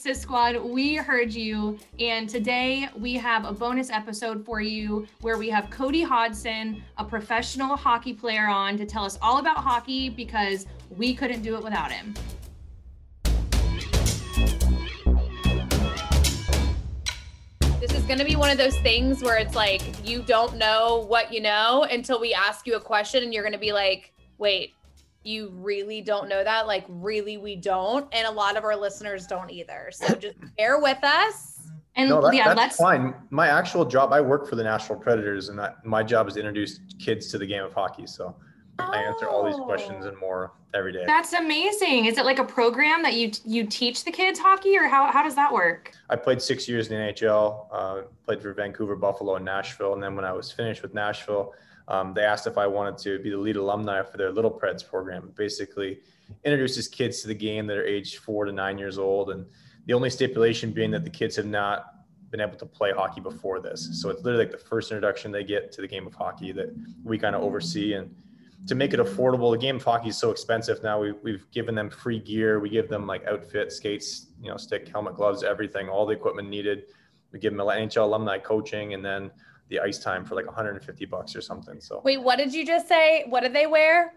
Sis Squad, we heard you. And today we have a bonus episode for you where we have Cody Hodgson, a professional hockey player, on to tell us all about hockey because we couldn't do it without him. This is going to be one of those things where it's like you don't know what you know until we ask you a question and you're going to be like, wait, you really don't know that? Like, really, we don't. And a lot of our listeners don't either. So just bear with us. And No, that, yeah, that's let's fine. My actual job, I work for the Nashville Predators, and that, my job is to introduce kids to the game of hockey. So I answer all these questions Oh. and more every day. that's amazing. Is it like a program that you you teach the kids hockey or how how does that work? I played six years in the NHL, uh, played for Vancouver, Buffalo, and Nashville. And then when I was finished with Nashville, um, they asked if I wanted to be the lead alumni for their Little Preds program. Basically introduces kids to the game that are aged four to nine years old. And the only stipulation being that the kids have not been able to play hockey before this. So it's literally like the first introduction they get to the game of hockey that we kind of oversee. And to make it affordable, the game of hockey is so expensive now. We, we've given them free gear. We give them like outfit, skates, you know, stick, helmet, gloves, everything, all the equipment needed. We give them NHL alumni coaching and then the ice time for like 150 bucks or something. So Wait, what did you just say? What did they wear?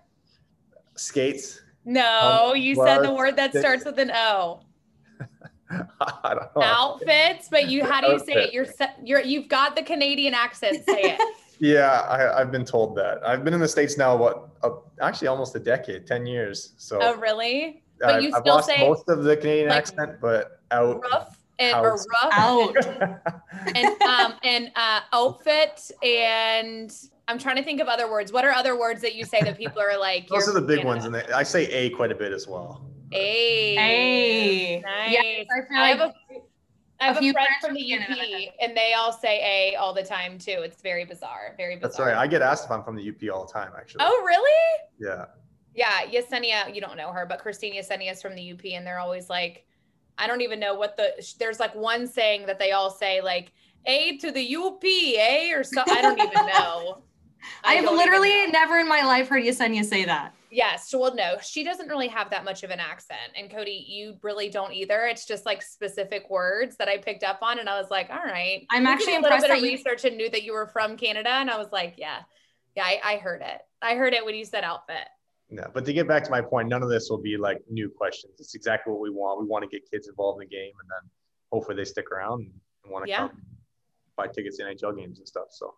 skates. No, Um, you said the word that stick- starts with an O. I don't know. Outfits, but you how do you say it? You're you're you've got the Canadian accent. Say it. Yeah, I, I've been told that. I've been in the States now, what, uh, actually almost a decade, 10 years. So oh, really? But I've, you I've still lost say most of the Canadian like accent, but out. rough and or rough Out. and um and uh outfit and I'm trying to think of other words. What are other words that you say that people are like? Those are the big from ones. And I say A quite a bit as well. A. A. Nice. Yes, I feel I have a, I have a a, few friend friends from from the UP, and they all say A all the time too. It's very bizarre. Very bizarre. That's right. I get asked if I'm from the UP all the time, actually. oh, really? Yeah. Yeah, Yesenia, you don't know her, but Christine Yesenia is from the UP, and they're always like, I don't even know what the. There's like one saying that they all say like A to the UP, A or so. I don't even know. I I've literally never in my life heard Yesenia say that. Yes, well, no, she doesn't really have that much of an accent, and Cody, you really don't either. It's just like specific words that I picked up on, and I was like, all right. I'm I did actually a little impressed bit of you research and knew that you were from Canada, and I was like, yeah, yeah, I, I heard it. I heard it when you said outfit. Yeah. But to get back to my point, none of this will be like new questions. It's exactly what we want. We want to get kids involved in the game and then hopefully they stick around and want to Yeah. come buy tickets to NHL games and stuff. So it's been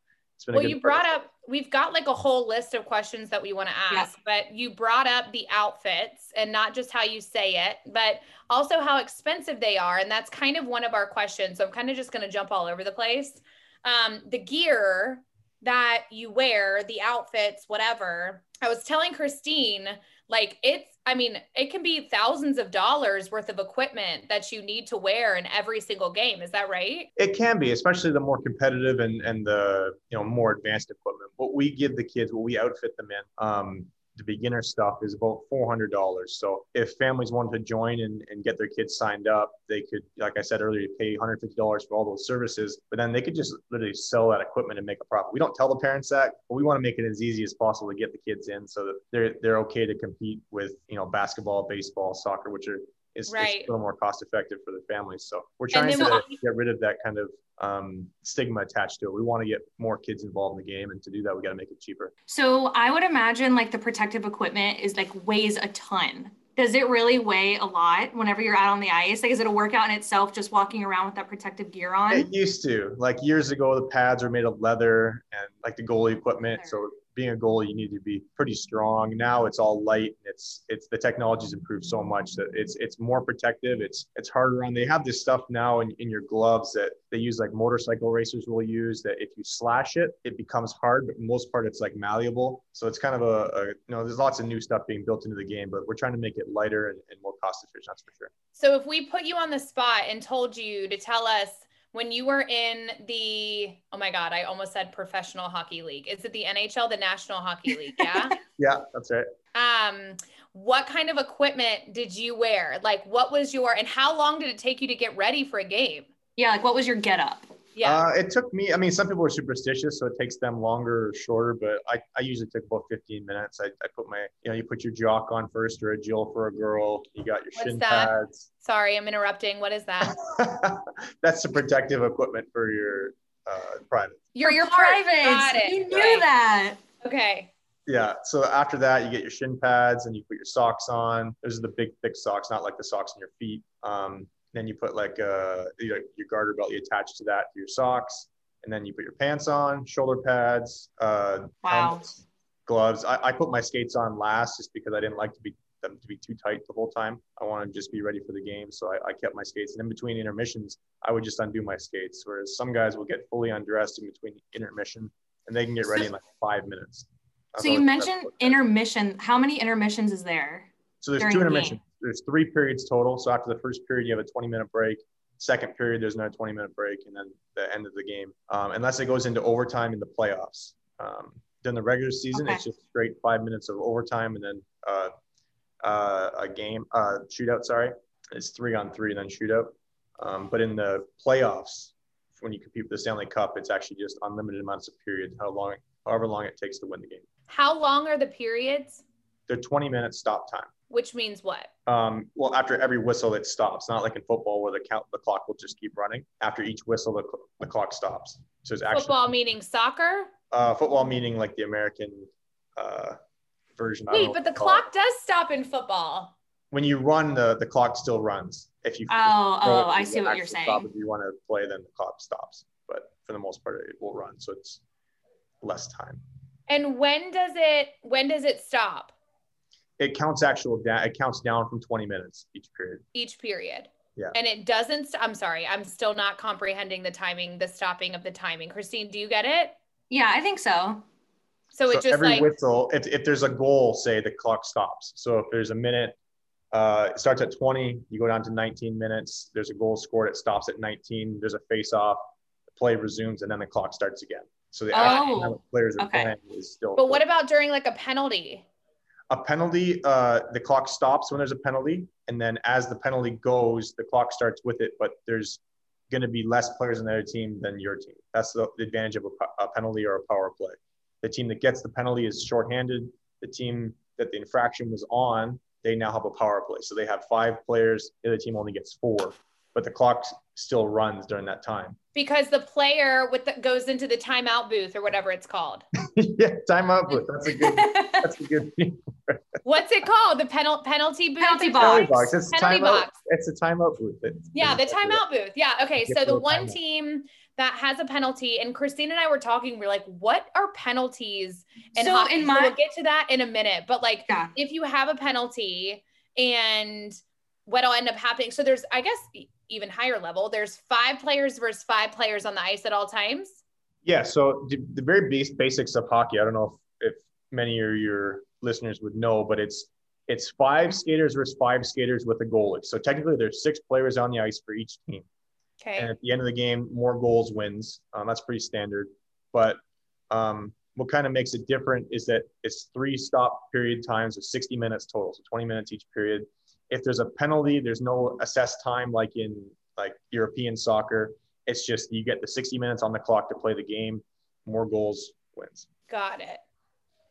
Well, a you brought up, we've got like a whole list of questions that we want to Yeah. ask, but you brought up the outfits and not just how you say it, but also how expensive they are. And that's kind of one of our questions. So I'm kind of just going to jump all over the place. Um, the gear that you wear, the outfits, whatever. I was telling Christine, like it's, I mean, it can be thousands of dollars worth of equipment that you need to wear in every single game. Is that right? It can be, especially the more competitive and and the you know more advanced equipment. What we give the kids, what we outfit them in, um, the beginner stuff is about four hundred dollars. So if families wanted to join and, and get their kids signed up, they could, like I said earlier, pay one hundred fifty dollars for all those services. But then they could just literally sell that equipment and make a profit. We don't tell the parents that, but we want to make it as easy as possible to get the kids in so that they're they're okay to compete with you know basketball, baseball, soccer, which are is, is a little more cost effective for the families. So we're trying to we'll- get rid of that kind of um, stigma attached to it. We want to get more kids involved in the game, and to do that, we got to make it cheaper. So I would imagine like the protective equipment is like weighs a ton. Does it really weigh a lot whenever you're out on the ice? Like, is it a workout in itself just walking around with that protective gear on? It used to, like years ago, the pads were made of leather and like the goalie equipment. So being a goalie, you need to be pretty strong. Now it's all light. and It's it's the technology's improved so much that it's it's more protective. It's it's harder on. They have this stuff now in, in your gloves that they use like motorcycle racers will use. That if you slash it, it becomes hard. But most part, it's like malleable. So it's kind of a, a you know there's lots of new stuff being built into the game, but we're trying to make it lighter and, and more cost efficient. That's for sure. So if we put you on the spot and told you to tell us when you were in the oh my god, I almost said professional hockey league. Is it the NHL, the National Hockey League? Yeah. Yeah, that's right. um, what kind of equipment did you wear? Like what was your and how long did it take you to get ready for a game? Yeah, like what was your get up? Yeah. Uh, it took me, I mean, some people are superstitious, so it takes them longer or shorter, but I, I usually took about 15 minutes. I, I put my, you know, you put your jock on first or a Jill for a girl. You got your What's shin that? pads. Sorry, I'm interrupting. What is that? That's the protective equipment for your uh, private. Your For your private. Got it. You knew Right. that. Okay. Yeah. So after that, you get your shin pads and you put your socks on. Those are the big, thick socks, not like the socks on your feet. Um, then you put like uh, your, your garter belt you attach to that for your socks. And then you put your pants on, shoulder pads, uh, Wow. helmets, gloves. I, I put my skates on last just because I didn't like to be them to be too tight the whole time. I wanted to just be ready for the game. So I, I kept my skates. And in between intermissions, I would just undo my skates. Whereas some guys will get fully undressed in between intermission and they can get ready in like five minutes. I've So you mentioned intermission. How many intermissions is there? So there's two the intermissions. There's three periods total. So after the first period, you have a 20 minute break. Second period, there's another 20 minute break, and then the end of the game. Um, unless it goes into overtime in the playoffs. Um, during the regular season, it's just straight five minutes of overtime, and then uh, uh, a game uh, shootout. Sorry, it's three on three, and then shootout. Um, but in the playoffs, when you compete with the Stanley Cup, it's actually just unlimited amounts of periods. How long, however long it takes to win the game. How long are the periods? They're 20 minutes stop time. Which means what? um, well, after every whistle, it stops. Not like in football where the count, the clock will just keep running. After each whistle, the, cl- the clock stops. So it's actually Football meaning soccer? uh, football meaning like the American uh, version. Wait, but the call it. clock does stop in football. When you run, the the clock still runs. If you Oh, oh, it, I see what you're actually stop. saying. If you want to play, then the clock stops. But for the most part, it will run. So it's less time. And when does it when does it stop? It counts actual down. it counts down from 20 minutes each period. Each period. Yeah. And it doesn't st- I'm sorry, I'm still not comprehending the timing, the stopping of the timing. Christine, do you get it? Yeah, I think so. So, it's just every like whistle, if, if there's a goal, say the clock stops. So if there's a minute, uh, it starts at 20, you go down to 19 minutes. There's a goal scored, it stops at 19. There's a face off, the play resumes, and then the clock starts again. So the Oh, players are okay. playing is still. but what about during like a penalty? A penalty? Uh, the clock stops when there's a penalty, and then as the penalty goes, the clock starts with it. But there's going to be less players on the other team than your team. That's the, the advantage of a, a penalty or a power play. The team that gets the penalty is shorthanded. The team that the infraction was on, they now have a power play. So they have five players. The other team only gets four, but the clock still runs during that time. Because the player with the, goes into the timeout booth or whatever it's called. yeah, timeout booth. That's a good. That's a good. What's it called? The penal- penalty booth. Penalty box. Penalty box. It's a Penalty timeout. box. It's a timeout booth. It's- Yeah, the timeout booth. Yeah. Okay. So the the one timeout. team that has a penalty, and Christine and I were talking, we are like, what are penalties in So hockey? in So my- we'll get to that in a minute. But like, Yeah. if you have a penalty and what'll end up happening, so there's, I guess, even higher level, there's five players versus five players on the ice at all times. Yeah, so the, the very base, basics of hockey. I don't know if, if many of your listeners would know, but it's it's five skaters versus five skaters with a goalie. So technically, there's six players on the ice for each team, Okay. and at the end of the game, more goals wins. Um, that's pretty standard. But um, what kind of makes it different is that it's three stop period times of 60 minutes total, so 20 minutes each period. If there's a penalty, there's no assessed time like in like European soccer. It's just you get the 60 minutes on the clock to play the game. More goals wins. Got it.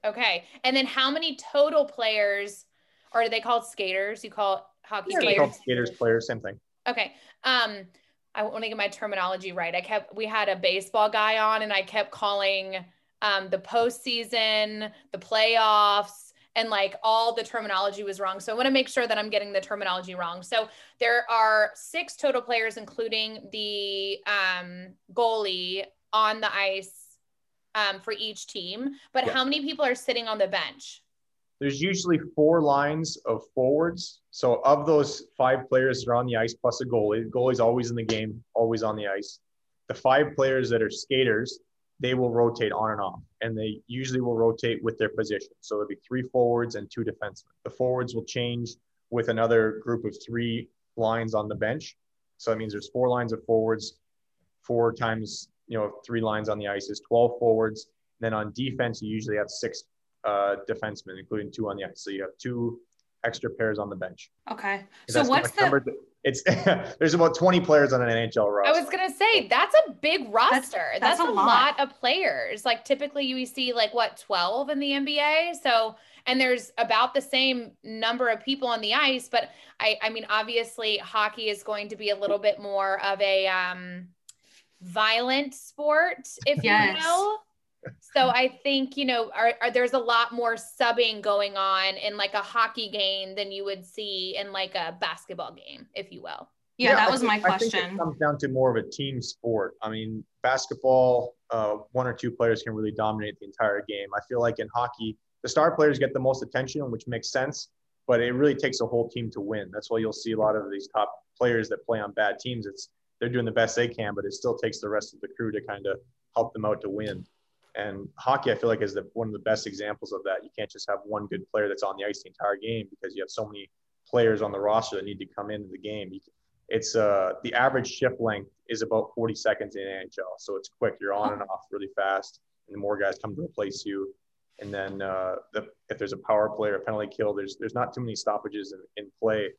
Okay. And then how many total players, or are they called skaters? You call hockey Yeah, called skaters, players, same thing. Okay. Um, I want to get my terminology right. I kept we had a baseball guy on, and I kept calling um, the postseason, the playoffs, and like all the terminology was wrong. So I want to make sure that I'm getting the terminology wrong. So there are six total players, including the um, goalie on the ice um, for each team. But Yeah. how many people are sitting on the bench? There's usually four lines of forwards. So of those five players that are on the ice plus a goalie, the goalie's always in the game, always on the ice. The five players that are skaters, they will rotate on and off, and they usually will rotate with their position. So there'll be three forwards and two defensemen. The forwards will change with another group of three lines on the bench. So that means there's four lines of forwards, four times you know three lines on the ice is 12 forwards. Then on defense, you usually have six uh, defensemen, including two on the ice. So you have two extra pairs on the bench. Okay. So what's number the to- it's there's about 20 players on an NHL roster. I was gonna say that's a big roster. That's, that's, that's a, lot. lot. of players. Like typically you see like what 12 in the NBA. So and there's about the same number of people on the ice, but I I mean obviously hockey is going to be a little bit more of a um violent sport, if yes. you will. So I think, you know, are, are, there's a lot more subbing going on in like a hockey game than you would see in like a basketball game, if you will. Yeah, yeah that I was think, my question. I think it comes down to more of a team sport. I mean, basketball, uh, one or two players can really dominate the entire game. I feel like in hockey, the star players get the most attention, which makes sense, but it really takes a whole team to win. That's why you'll see a lot of these top players that play on bad teams. It's they're doing the best they can, but it still takes the rest of the crew to kind of help them out to win. And hockey, I feel like, is the, one of the best examples of that. You can't just have one good player that's on the ice the entire game because you have so many players on the roster that need to come into the game. It's uh, the average shift length is about 40 seconds in NHL, so it's quick. You're on and off really fast, and the more guys come to replace you. And then uh, the, if there's a power play or a penalty kill, there's there's not too many stoppages in, in play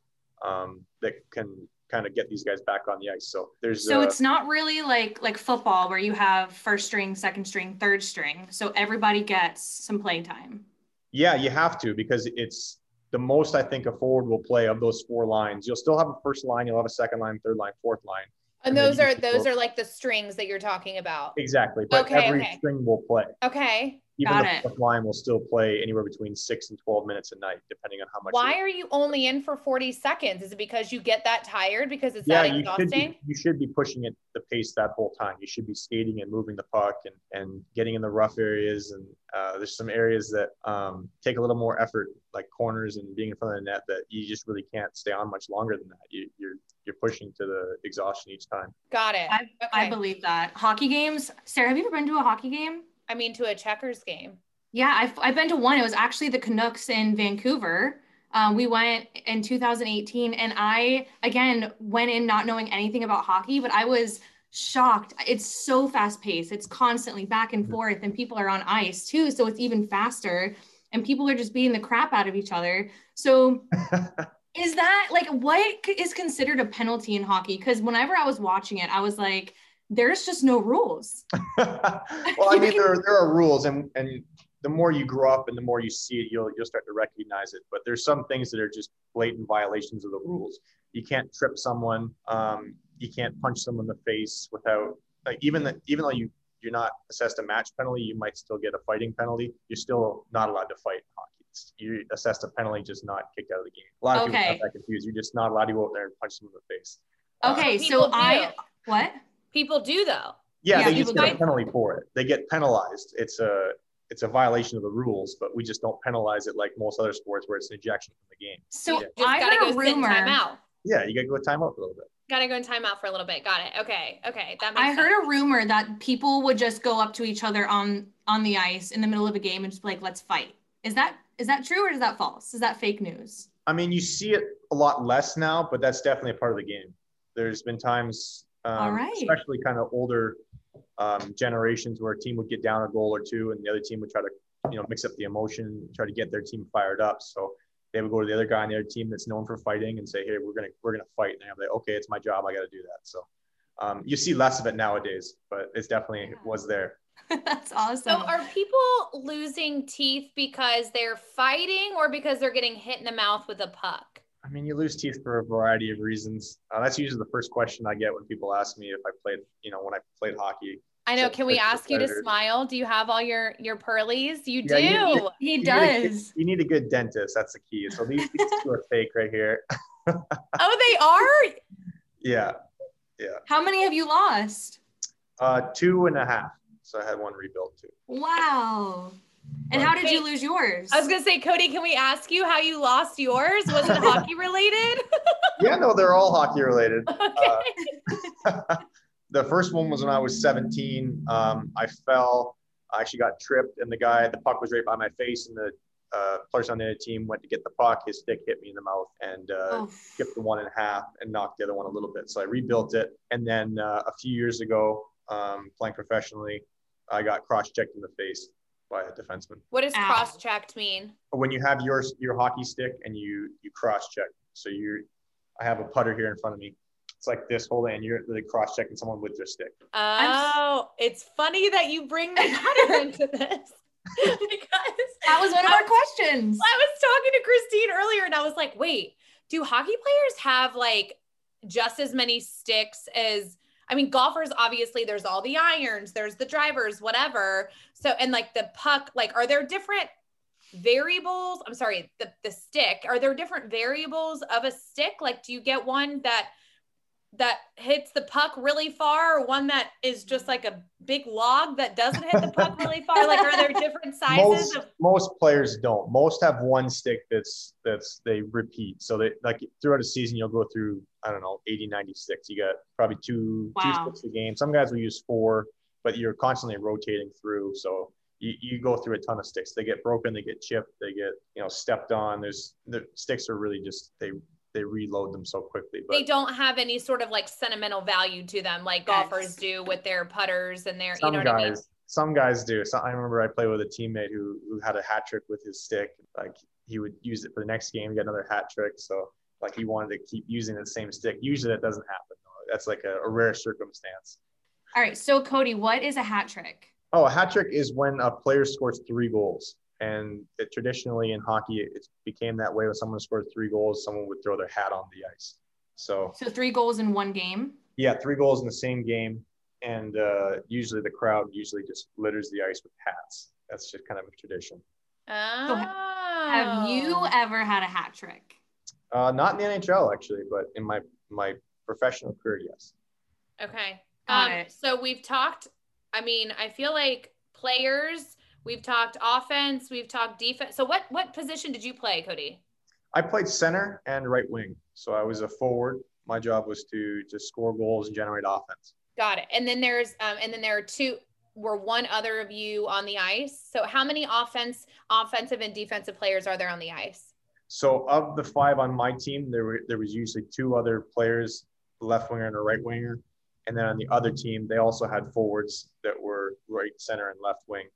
um, that can kind of get these guys back on the ice. So there's so uh, it's not really like like football where you have first string, second string, third string. So everybody gets some playing time. Yeah, you have to because it's the most I think a forward will play of those four lines. You'll still have a first line, you'll have a second line, third line, fourth line. And, and those are those are like the strings that you're talking about. Exactly. But okay, every okay. string will play. Okay. Even Got the it. line will still play anywhere between six and 12 minutes a night, depending on how much. Why are you only in for 40 seconds? Is it because you get that tired because it's yeah, that exhausting? You should, be, you should be pushing it the pace that whole time. You should be skating and moving the puck and, and getting in the rough areas. And uh, there's some areas that um, take a little more effort, like corners and being in front of the net, that you just really can't stay on much longer than that. You, you're you're pushing to the exhaustion each time. Got it. I, okay. I believe that. Hockey games. Sarah, have you ever been to a hockey game? I mean, to a checkers game. Yeah, I've, I've been to one. It was actually the Canucks in Vancouver. Um, we went in 2018, and I again went in not knowing anything about hockey, but I was shocked. It's so fast paced. It's constantly back and forth, and people are on ice too, so it's even faster. And people are just beating the crap out of each other. So, is that like what is considered a penalty in hockey? Because whenever I was watching it, I was like, "There's just no rules." well, I mean, there there are rules, and and the more you grow up and the more you see it, you'll you'll start to recognize it. But there's some things that are just blatant violations of the rules. You can't trip someone. Um, you can't punch someone in the face without like even the, even though you you're not assessed a match penalty, you might still get a fighting penalty. You're still not allowed to fight in hockey. You're assessed a penalty, just not kicked out of the game. A lot of okay. people have that confused. You're just not allowed to go out there and punch someone in the face. Okay, uh, so I what? People do though. Yeah, yeah they just get a penalty for it. They get penalized. It's a it's a violation of the rules, but we just don't penalize it like most other sports where it's an ejection from the game. So yeah. I heard a rumor. Yeah, you got to go a timeout for a little bit. Got to go in timeout for a little bit. Got it. Okay. Okay. That makes I sense. heard a rumor that people would just go up to each other on on the ice in the middle of a game and just be like, "Let's fight." Is that is that true or is that false? Is that fake news? I mean, you see it a lot less now, but that's definitely a part of the game. There's been times, um, especially kind of older um, generations where a team would get down a goal or two, and the other team would try to, you know, mix up the emotion, try to get their team fired up. So they would go to the other guy on their team that's known for fighting and say, "Hey, we're gonna we're gonna fight." And I'm like, "Okay, it's my job. I got to do that." So um, you see less of it nowadays, but it's definitely it was there. That's awesome. So are people losing teeth because they're fighting or because they're getting hit in the mouth with a puck? I mean, you lose teeth for a variety of reasons. Uh, that's usually the first question I get when people ask me if I played, you know, when I played hockey. I know. Can we ask you to smile? Do you have all your your pearlies? You yeah, do. You need, he you does. Need good, you need a good dentist. That's the key. So these, these two are fake right here. oh, they are. Yeah, yeah. How many have you lost? Uh, two and a half. So I had one rebuilt too. Wow. And how did you lose yours? I was gonna say, Cody, can we ask you how you lost yours? Was it hockey related? yeah, no, they're all hockey related. Okay. Uh, the first one was when I was 17. Um, I fell. I actually got tripped, and the guy, the puck was right by my face, and the uh, players on the other team went to get the puck. His stick hit me in the mouth and uh, oh. skipped the one in half and knocked the other one a little bit. So I rebuilt it. And then uh, a few years ago, um, playing professionally, I got cross checked in the face by a defenseman. What does cross checked mean? When you have your your hockey stick and you you cross check, so you I have a putter here in front of me. It's like this whole and you're really cross checking someone with your stick. Oh, it's funny that you bring the putter into this. because that was one of I, our questions. I was talking to Christine earlier and I was like, wait, do hockey players have like just as many sticks as I mean, golfers obviously there's all the irons, there's the drivers, whatever. So and like the puck, like are there different variables? I'm sorry, the the stick. Are there different variables of a stick? Like do you get one that that hits the puck really far or one that is just like a big log that doesn't hit the puck really far like are there different sizes most, of most players don't most have one stick that's that's they repeat so they like throughout a season you'll go through i don't know 80 90 sticks you got probably two Wow. two sticks a game. Some guys will use four but you're constantly rotating through. So you, you go through a ton of sticks. They get broken they get chipped they get you know stepped on. There's the sticks are really just they they reload them so quickly but they don't have any sort of like sentimental value to them like golfers do with their putters and their some you know what guys I mean? some guys do. So i remember i played with a teammate who who had a hat trick with his stick. Like he would use it for the next game get another hat trick. So like he wanted to keep using the same stick usually that doesn't happen that's like a, a rare circumstance All right. So Cody, what is a hat trick? oh a hat trick is when a player scores three goals and it, traditionally in hockey it, it became that way when someone scored three goals someone would throw their hat on the ice so So three goals in one game. yeah three goals in the same game and uh, usually the crowd usually just litters the ice with hats that's just kind of a tradition oh. Have you ever had a hat trick? Uh, not in the NHL actually, but in my my professional career, yes. okay. Um so we've talked i mean i feel like players we've talked offense we've talked defense so what what position did you play cody? I played center and right wing, so I was a forward. My job was to to score goals and generate offense. got it. And then there's um and then there are two were one other of you on the ice? So how many offense offensive and defensive players are there on the ice So of the five on my team, there were there was usually two other players, a left winger and a right winger, and then on the other team, they also had forwards that were right center and left wing,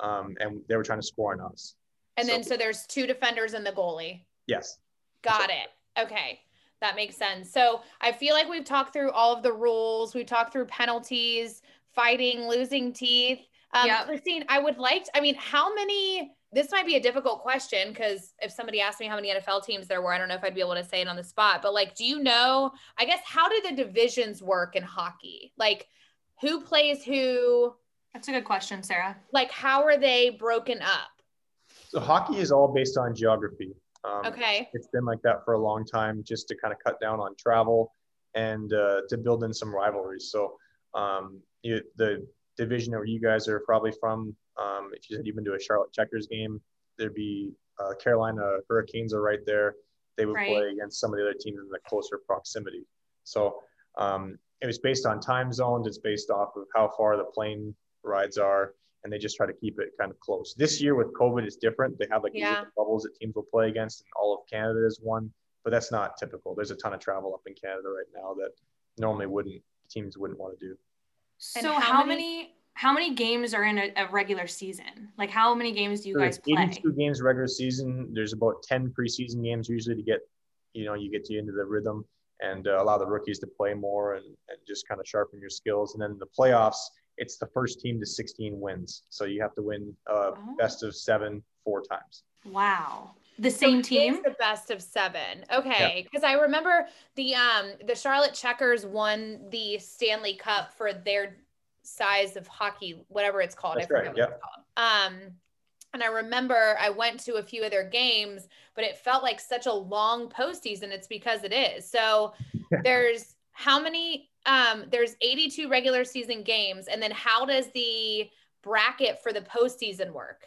um, and they were trying to score on us. and then So- so there's two defenders and the goalie Yes. Got it. Okay. That makes sense. So I feel like we've talked through all of the rules. We've talked through penalties, fighting, losing teeth. Um, Yep. Christine, I would like, to, I mean, how many, this might be a difficult question because if somebody asked me how many NFL teams there were, I don't know if I'd be able to say it on the spot, but like, do you know, I guess, how do the divisions work in hockey? Like, who plays who? That's a good question, Sarah. Like, how are they broken up? So hockey is all based on geography. Um, Okay. It's been like that for a long time, just to kind of cut down on travel and uh, to build in some rivalries. So um, you, the division where you guys are probably from, um, if you said you've been to a Charlotte Checkers game, there'd be uh, Carolina Hurricanes are right there. They would Right. play against some of the other teams in the closer proximity. So um, it was based on time zones. It's based off of how far the plane rides are, and they just try to keep it kind of close. This year with COVID, it's different. They have like these Yeah. different bubbles that teams will play against, and all of Canada is one, but that's not typical. There's a ton of travel up in Canada right now that normally wouldn't teams wouldn't want to do. And So how how, many- many, how many games are in a, a regular season? Like how many games do you So guys play? 82 games regular season. There's about 10 preseason games usually to get, you know, you get you into the rhythm and uh, allow the rookies to play more and, and just kind of sharpen your skills. And then the playoffs, it's the first team to 16 wins. So you have to win uh, Oh. best of seven four times. Wow. The So same it is team? the best of seven. Okay, because I remember the um the Charlotte Checkers won the Stanley Cup for their size of hockey, whatever it's called. That's I forget right, what it's called. Um, and I remember I went to a few of their games, but it felt like such a long postseason. It's because it is. So there's how many? Um, there's 82 regular season games, and then how does the bracket for the postseason work?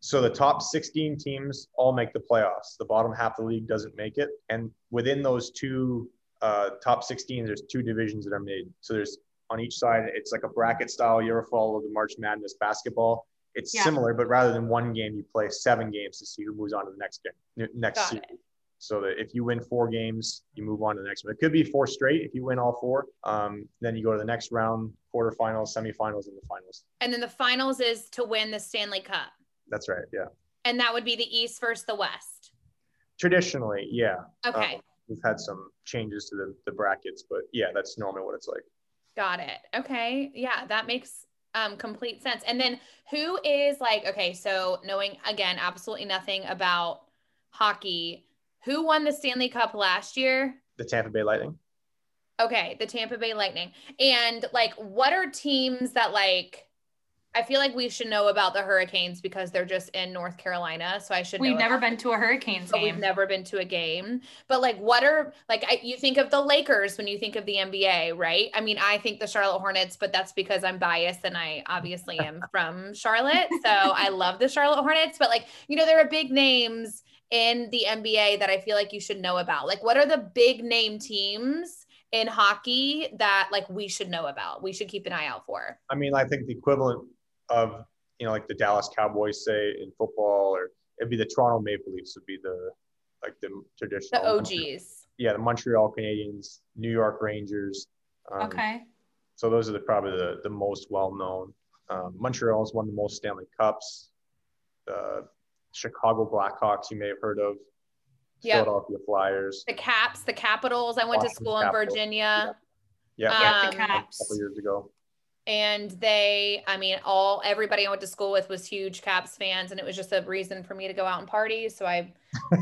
So the top 16 teams all make the playoffs. The bottom half of the league doesn't make it. And within those two uh, top 16, there's two divisions that are made. So there's on each side, it's like a bracket style. You ever follow the March Madness basketball? It's Yeah. similar, but rather than one game, you play seven games to see who moves on to the next game, next Got series. it. So that if you win four games, you move on to the next one. It could be four straight if you win all four. Um, then you go to the next round, quarterfinals, semifinals, and the finals. And then the finals is to win the Stanley Cup. That's right. Yeah. And that would be the East versus the West. Traditionally, yeah. Okay. Um, we've had some changes to the, the brackets, but yeah, that's normally what it's like. Got it. Okay. Yeah, that makes um, complete sense. And then who is like, okay, so knowing again, absolutely nothing about hockey, who won the Stanley Cup last year? The Tampa Bay Lightning. Okay, the Tampa Bay Lightning. And like, what are teams that like, I feel like we should know about the Hurricanes because they're just in North Carolina. So I should. We've know never about been to a Hurricanes but game. we've never been to a game. But like, what are like? I, you think of the Lakers when you think of the NBA, right? I mean, I think the Charlotte Hornets, but that's because I'm biased and I obviously am from Charlotte, so I love the Charlotte Hornets. But like, you know, there are big names in the NBA that I feel like you should know about. Like, what are the big name teams? in hockey that like we should know about we should keep an eye out for I mean, I think the equivalent of you know like the Dallas Cowboys say in football, or it'd be the Toronto Maple Leafs would be the like the traditional the og's Yeah, the Montreal Canadiens, New York Rangers. Um, okay. So those are the probably the, the most well known. Um, Montreal has won the most Stanley Cups. The Chicago Blackhawks, you may have heard of. Yep. Philadelphia Flyers. the caps the capitals i went to Washington school in virginia Yeah, Um, yeah, the a couple years ago. And they i mean all everybody i went to school with was huge caps fans and it was just a reason for me to go out and party so i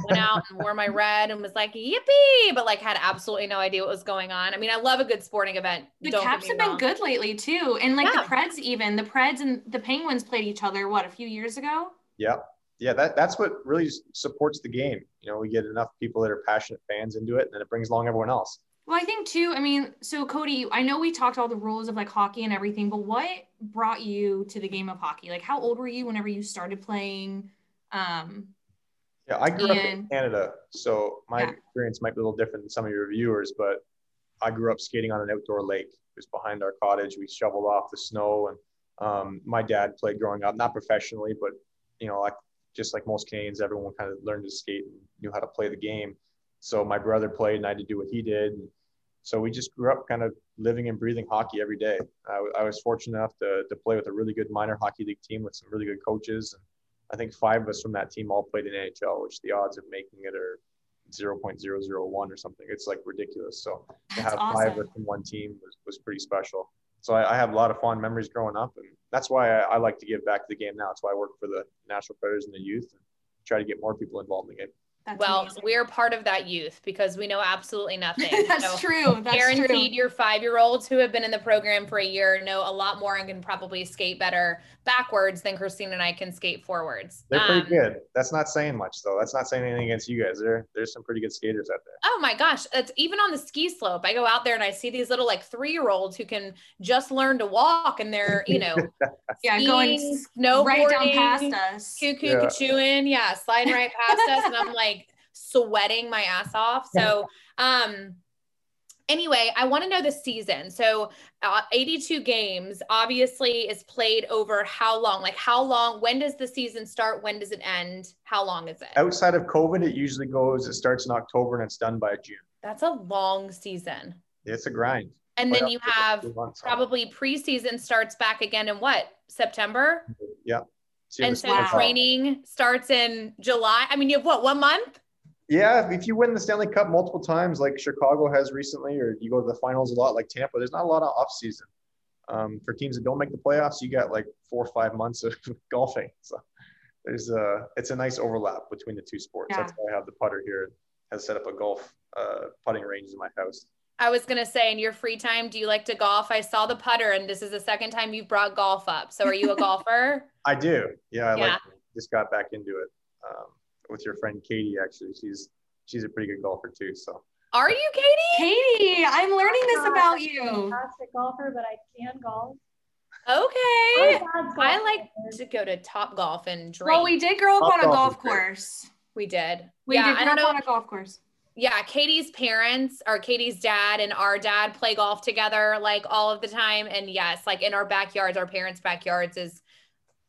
went out and wore my red and was like yippee but like had absolutely no idea what was going on i mean i love a good sporting event The don't Caps me have been good lately too, and like Yeah. the Preds even the Preds and the Penguins played each other what a few years ago. Yeah. Yeah, that, that's what really supports the game. You know, we get enough people that are passionate fans into it, and then it brings along everyone else. Well, I think too. I mean, so Cody, I know we talked all the rules of like hockey and everything, but what brought you to the game of hockey? Like, how old were you whenever you started playing? Um, Yeah, I grew up in Canada, so my Yeah. experience might be a little different than some of your viewers, but I grew up skating on an outdoor lake. It was behind our cottage. We shoveled off the snow, and um, my dad played growing up, not professionally, but you know, like just like most Canadians, everyone kind of learned to skate and knew how to play the game. So my brother played, and I had to do what he did. So we just grew up kind of living and breathing hockey every day. I, I was fortunate enough to, to play with a really good minor hockey league team with some really good coaches. And I think five of us from that team all played in NHL, which the odds of making it are 0.001 or something. It's like ridiculous. So to have five of awesome. us in one team was, was pretty special. So I, I have a lot of fond memories growing up, and that's why I, I like to give back to the game now. That's why I work for the Nashville Predators and the youth and try to get more people involved in the game. That's well amazing. we're part of that youth because we know absolutely nothing that's So- true. That's guaranteed true. your five year olds who have been in the program for a year know a lot more and can probably skate better backwards than Christine and I can skate forwards. They're pretty Um, good. That's not saying much, though. That's not saying anything against you guys. There, there's some pretty good skaters out there. Oh my gosh, it's even on the ski slope. I go out there and I see these little like three year olds who can just learn to walk and they're, you know, yeah, going snowboarding, right down past us. cuckoo Yeah. chewing, yeah, sliding right past us, and I'm like sweating my ass off. So, um, anyway, I want to know the season. So, uh, 82 games obviously is played over how long? Like, how long? When does the season start? When does it end? How long is it? Outside of COVID, it usually goes. It starts in October and it's done by June. That's a long season. It's a grind. And then you have probably preseason starts back again in what September, Yeah. And so training starts in July. I mean, you have what one month? Yeah, if you win the Stanley Cup multiple times, like Chicago has recently, or you go to the finals a lot, like Tampa, there's not a lot of off season. Um, for teams that don't make the playoffs, you got like four or five months of golfing. So there's a it's a nice overlap between the two sports. Yeah. That's why I have the putter here. Has set up a golf uh, putting range in my house. I was gonna say, in your free time, do you like to golf? I saw the putter, and this is the second time you've brought golf up. So, are you a golfer? I do. Yeah, I Yeah. like just got back into it um, with your friend Katie. Actually, she's she's a pretty good golfer too. So Are you, Katie? Katie, I'm learning this not about a you. Fantastic golfer, but I can golf. Okay. My I like to go to Top Golf and drink. Well, we did grow up Top on a golf golf course. We did. We yeah, did I grow don't up know. on a golf course. yeah, Katie's parents or Katie's dad and our dad play golf together like all of the time. And yes, like in our backyards, our parents' backyards is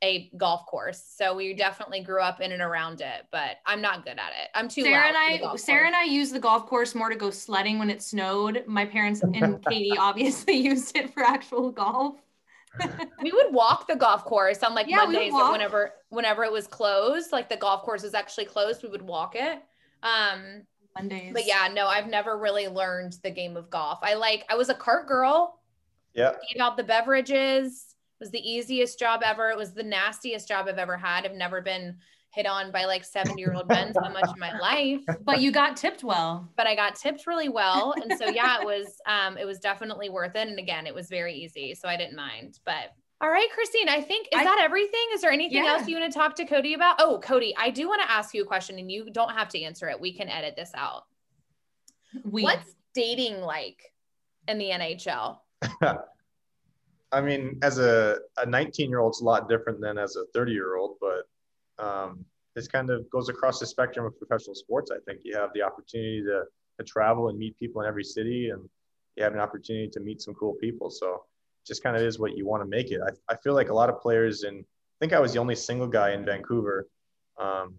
a golf course. So we definitely grew up in and around it, but I'm not good at it. I'm too Sarah loud and I, golf Sarah course. and I used the golf course more to go sledding when it snowed. My parents and Katie obviously used it for actual golf. we would walk the golf course on like Yeah, Mondays or whenever whenever it was closed, like the golf course was actually closed, we would walk it. Um Mondays. But yeah, no, I've never really learned the game of golf. I like I was a cart girl, Yeah. gave out the beverages. It was the easiest job ever. It was the nastiest job I've ever had. I've never been hit on by like 70 year old men so much in my life. but you got tipped well. But I got tipped really well. And so yeah, it was um it was definitely worth it. And again, it was very easy. So I didn't mind. But all right, Christine, I think is I- that everything? Is there anything Yeah. else you want to talk to Cody about? Oh, Cody, I do want to ask you a question and you don't have to answer it. We can edit this out. We What's dating like in the NHL? I mean, as a, a 19 year old, it's a lot different than as a 30 year old, but um, this kind of goes across the spectrum of professional sports. I think you have the opportunity to, to travel and meet people in every city, and you have an opportunity to meet some cool people. So just kind of is what you want to make it. I, I feel like a lot of players, and I think I was the only single guy in Vancouver. Um,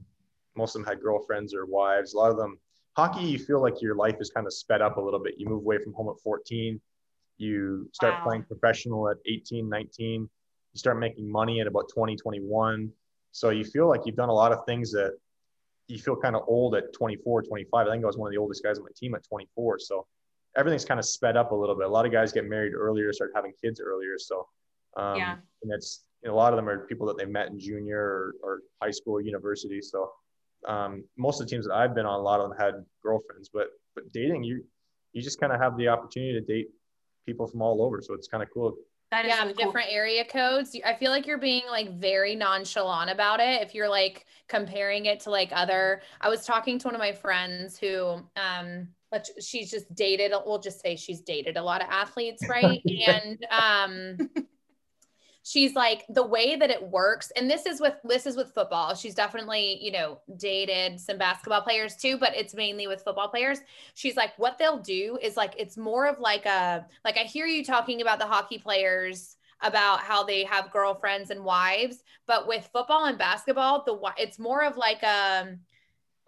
most of them had girlfriends or wives. A lot of them, hockey, you feel like your life is kind of sped up a little bit. You move away from home at 14 you start Wow. playing professional at 18 19 you start making money at about 20 21 so you feel like you've done a lot of things that you feel kind of old at 24 25 i think i was one of the oldest guys on my team at 24 so everything's kind of sped up a little bit. A lot of guys get married earlier start having kids earlier. So um, Yeah. and it's you know, a lot of them are people that they met in junior or, or high school or university. So um, most of the teams that i've been on a lot of them had girlfriends but but dating you you just kind of have the opportunity to date people from all over. So it's kind of cool. that is yeah, really cool. different area codes. I feel like you're being like very nonchalant about it. If you're like comparing it to like other, I was talking to one of my friends who, um, let's, she's just dated, we'll just say she's dated a lot of athletes, right? and, um, she's like the way that it works and this is with this is with football. She's definitely you know dated some basketball players too but it's mainly with football players. She's like what they'll do is like it's more of like a like i hear you talking about the hockey players about how they have girlfriends and wives but with football and basketball the it's more of like um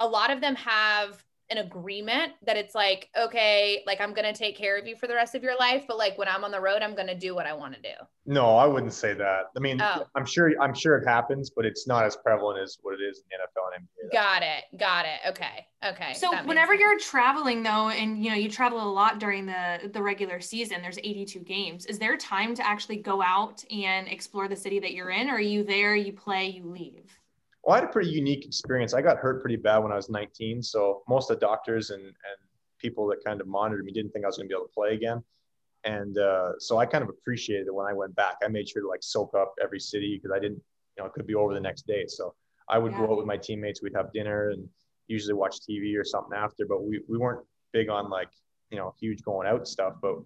a lot of them have an agreement that it's like okay like i'm gonna take care of you for the rest of your life but like when i'm on the road i'm gonna do what i want to do No, I wouldn't say that. I mean, Oh. I'm sure I'm sure it happens, but it's not as prevalent as what it is in the NFL and NBA. got it got it okay okay So whenever sense. you're traveling though, and you know you travel a lot during the the regular season, there's 82 games. Is there time to actually go out and explore the city that you're in, or are you there, you play, you leave? Well, I had a pretty unique experience. I got hurt pretty bad when I was 19. So most of the doctors and, and people that kind of monitored me didn't think I was going to be able to play again. And uh, so I kind of appreciated it when I went back. I made sure to like soak up every city because I didn't, you know, it could be over the next day. So I would Yeah. go out with my teammates. We'd have dinner and usually watch TV or something after. But we, we weren't big on like, you know, huge going out stuff. But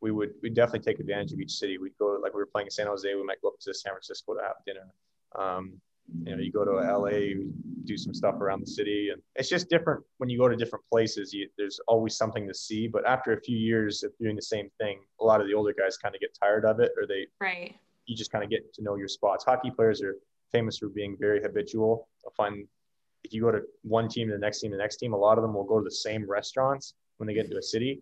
we would we definitely take advantage of each city. We'd go like we were playing in San Jose. We might go up to San Francisco to have dinner. Um, you know, you go to LA, you do some stuff around the city, and it's just different when you go to different places. You, there's always something to see, but after a few years of doing the same thing, a lot of the older guys kind of get tired of it, or they Right. you just kind of get to know your spots. Hockey players are famous for being very habitual. I find if you go to one team to the next team, the next team, a lot of them will go to the same restaurants when they get into a city.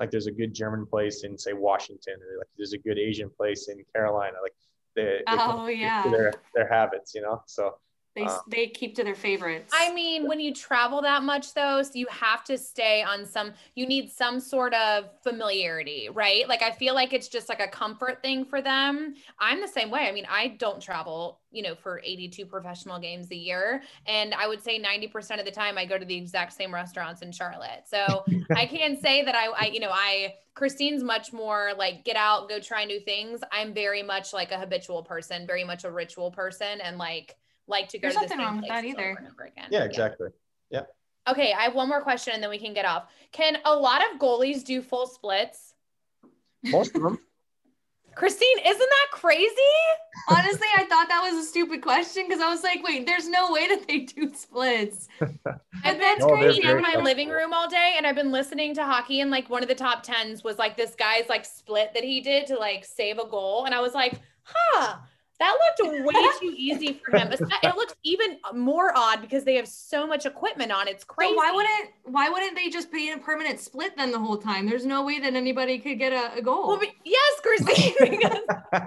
Like there's a good German place in say Washington, or like there's a good Asian place in Carolina. Like they, they Oh, yeah. their their habits, you know. So They Uh, they keep to their favorites. I mean, when you travel that much, though, so you have to stay on some, you need some sort of familiarity, right? Like, I feel like it's just like a comfort thing for them. I'm the same way. I mean, I don't travel, you know, for 82 professional games a year. And I would say 90% of the time I go to the exact same restaurants in Charlotte. So I can say that I, I, you know, I, Christine's much more like get out, go try new things. I'm very much like a habitual person, very much a ritual person, and like, like to go There's to the nothing same wrong with that either. over and over again. yeah, exactly. Yeah. Okay, I have one more question and then we can get off. Can a lot of goalies do full splits? Most of them. Christine, isn't that crazy? Honestly, I thought that was a stupid question because I was like, wait, there's no way that they do splits. I've been No, they're in my flexible. living room all day and I've been listening to hockey and like one of the top tens was like this guy's like split that he did to like save a goal. And I was like, huh, that looked way too easy for him. It looks even more odd because they have so much equipment on. It's crazy. So why wouldn't why wouldn't they just be in a permanent split then the whole time? There's no way that anybody could get a, a goal. Well, but- yes, Christine, because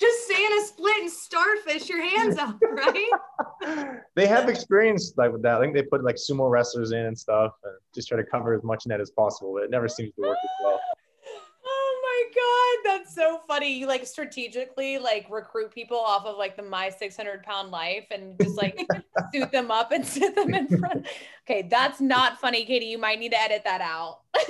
just stay in a split and starfish your hands up, right? they have experience like with that. I think they put like sumo wrestlers in and stuff, and just try to cover as much net as possible. But it never seems to work as well. My god, that's so funny. You like strategically like recruit people off of like the my 600 pound life and just like suit them up and sit them in front. Okay, that's not funny, Katie. You might need to edit that out.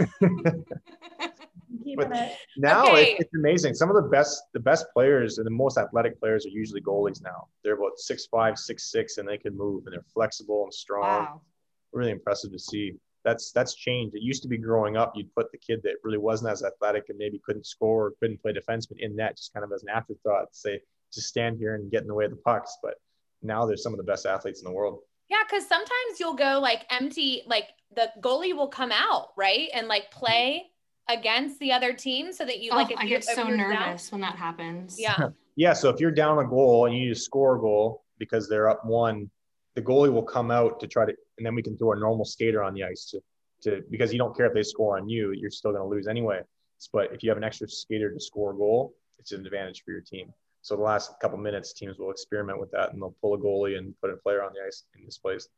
Keeping it. Now Okay. it's, it's amazing. Some of the best, the best players and the most athletic players are usually goalies now. They're about six five, six six, and they can move and they're flexible and strong. Wow. Really impressive to see. That's that's changed. It used to be growing up, you'd put the kid that really wasn't as athletic and maybe couldn't score or couldn't play defenseman in net, just kind of as an afterthought. Say, just stand here and get in the way of the pucks. But now there's some of the best athletes in the world. Yeah, because sometimes you'll go like empty, like the goalie will come out, right? And like play against the other team so that you Oh, like if I you get so you're down- nervous when that happens. Yeah. Yeah, so if you're down a goal and you need to score a goal because they're up one, the goalie will come out to try to, and then we can throw a normal skater on the ice to, to because you don't care if they score on you, you're still going to lose anyway. But if you have an extra skater to score a goal, it's an advantage for your team. So the last couple minutes, teams will experiment with that and they'll pull a goalie and put a player on the ice in this place.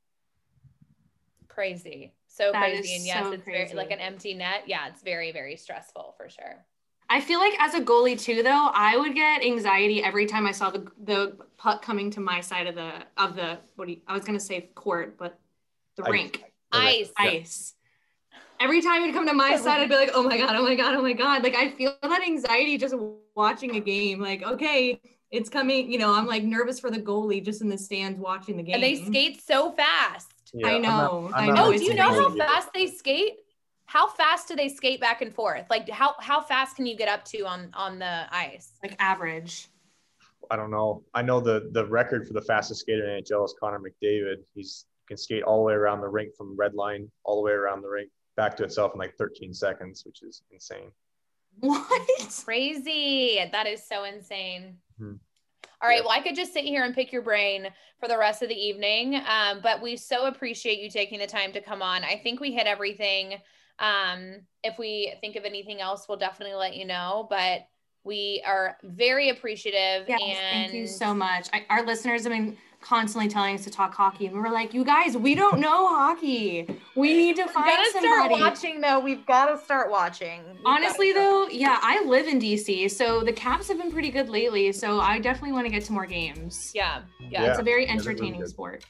Crazy. So That crazy. And yes, so it's very like an empty net. Yeah, it's very, very stressful for sure. I feel like as a goalie too, though, I would get anxiety every time I saw the the puck coming to my side of the of the what do you, I was gonna say court, but the Ice. rink Ice. Yeah. ice. Every time it'd come to my side, I'd be like, "Oh my god, oh my god, oh my god!" Like I feel that anxiety just watching a game. Like, okay, it's coming. You know, I'm like nervous for the goalie just in the stands watching the game. And they skate so fast. Yeah, I I'm not- know, I'm I know, Oh, do you know how fast they skate? How fast do they skate back and forth? Like how how fast can you get up to on on the ice? like average. I don't know. I know the the record for the fastest skater in NHL is Connor McDavid. He's can skate all the way around the rink from red line all the way around the rink back to itself in like 13 seconds, which is insane. What? Crazy. That is so insane. Mhm. All right. Yeah. Well, I could just sit here and pick your brain for the rest of the evening. Um, but we so appreciate you taking the time to come on. I think we hit everything. Um, if we think of anything else, we'll definitely let you know. But we are very appreciative. Yes, and thank you so much. I, our listeners have been constantly telling us to talk hockey, and we were like, "You guys, we don't know hockey. We need to We find gotta start watching though. We've got to start watching. We've Honestly, start- though, yeah, I live in DC, so the Caps have been pretty good lately. So I definitely want to get to more games. yeah, yeah. Yeah. It's a very they're really entertaining sport.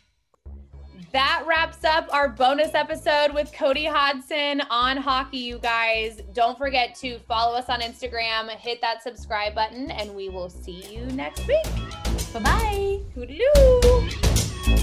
That wraps up our bonus episode with Cody Hodgson on hockey, you guys. Don't forget to follow us on Instagram, hit that subscribe button, and we will see you next week. Bye bye. Toodaloo.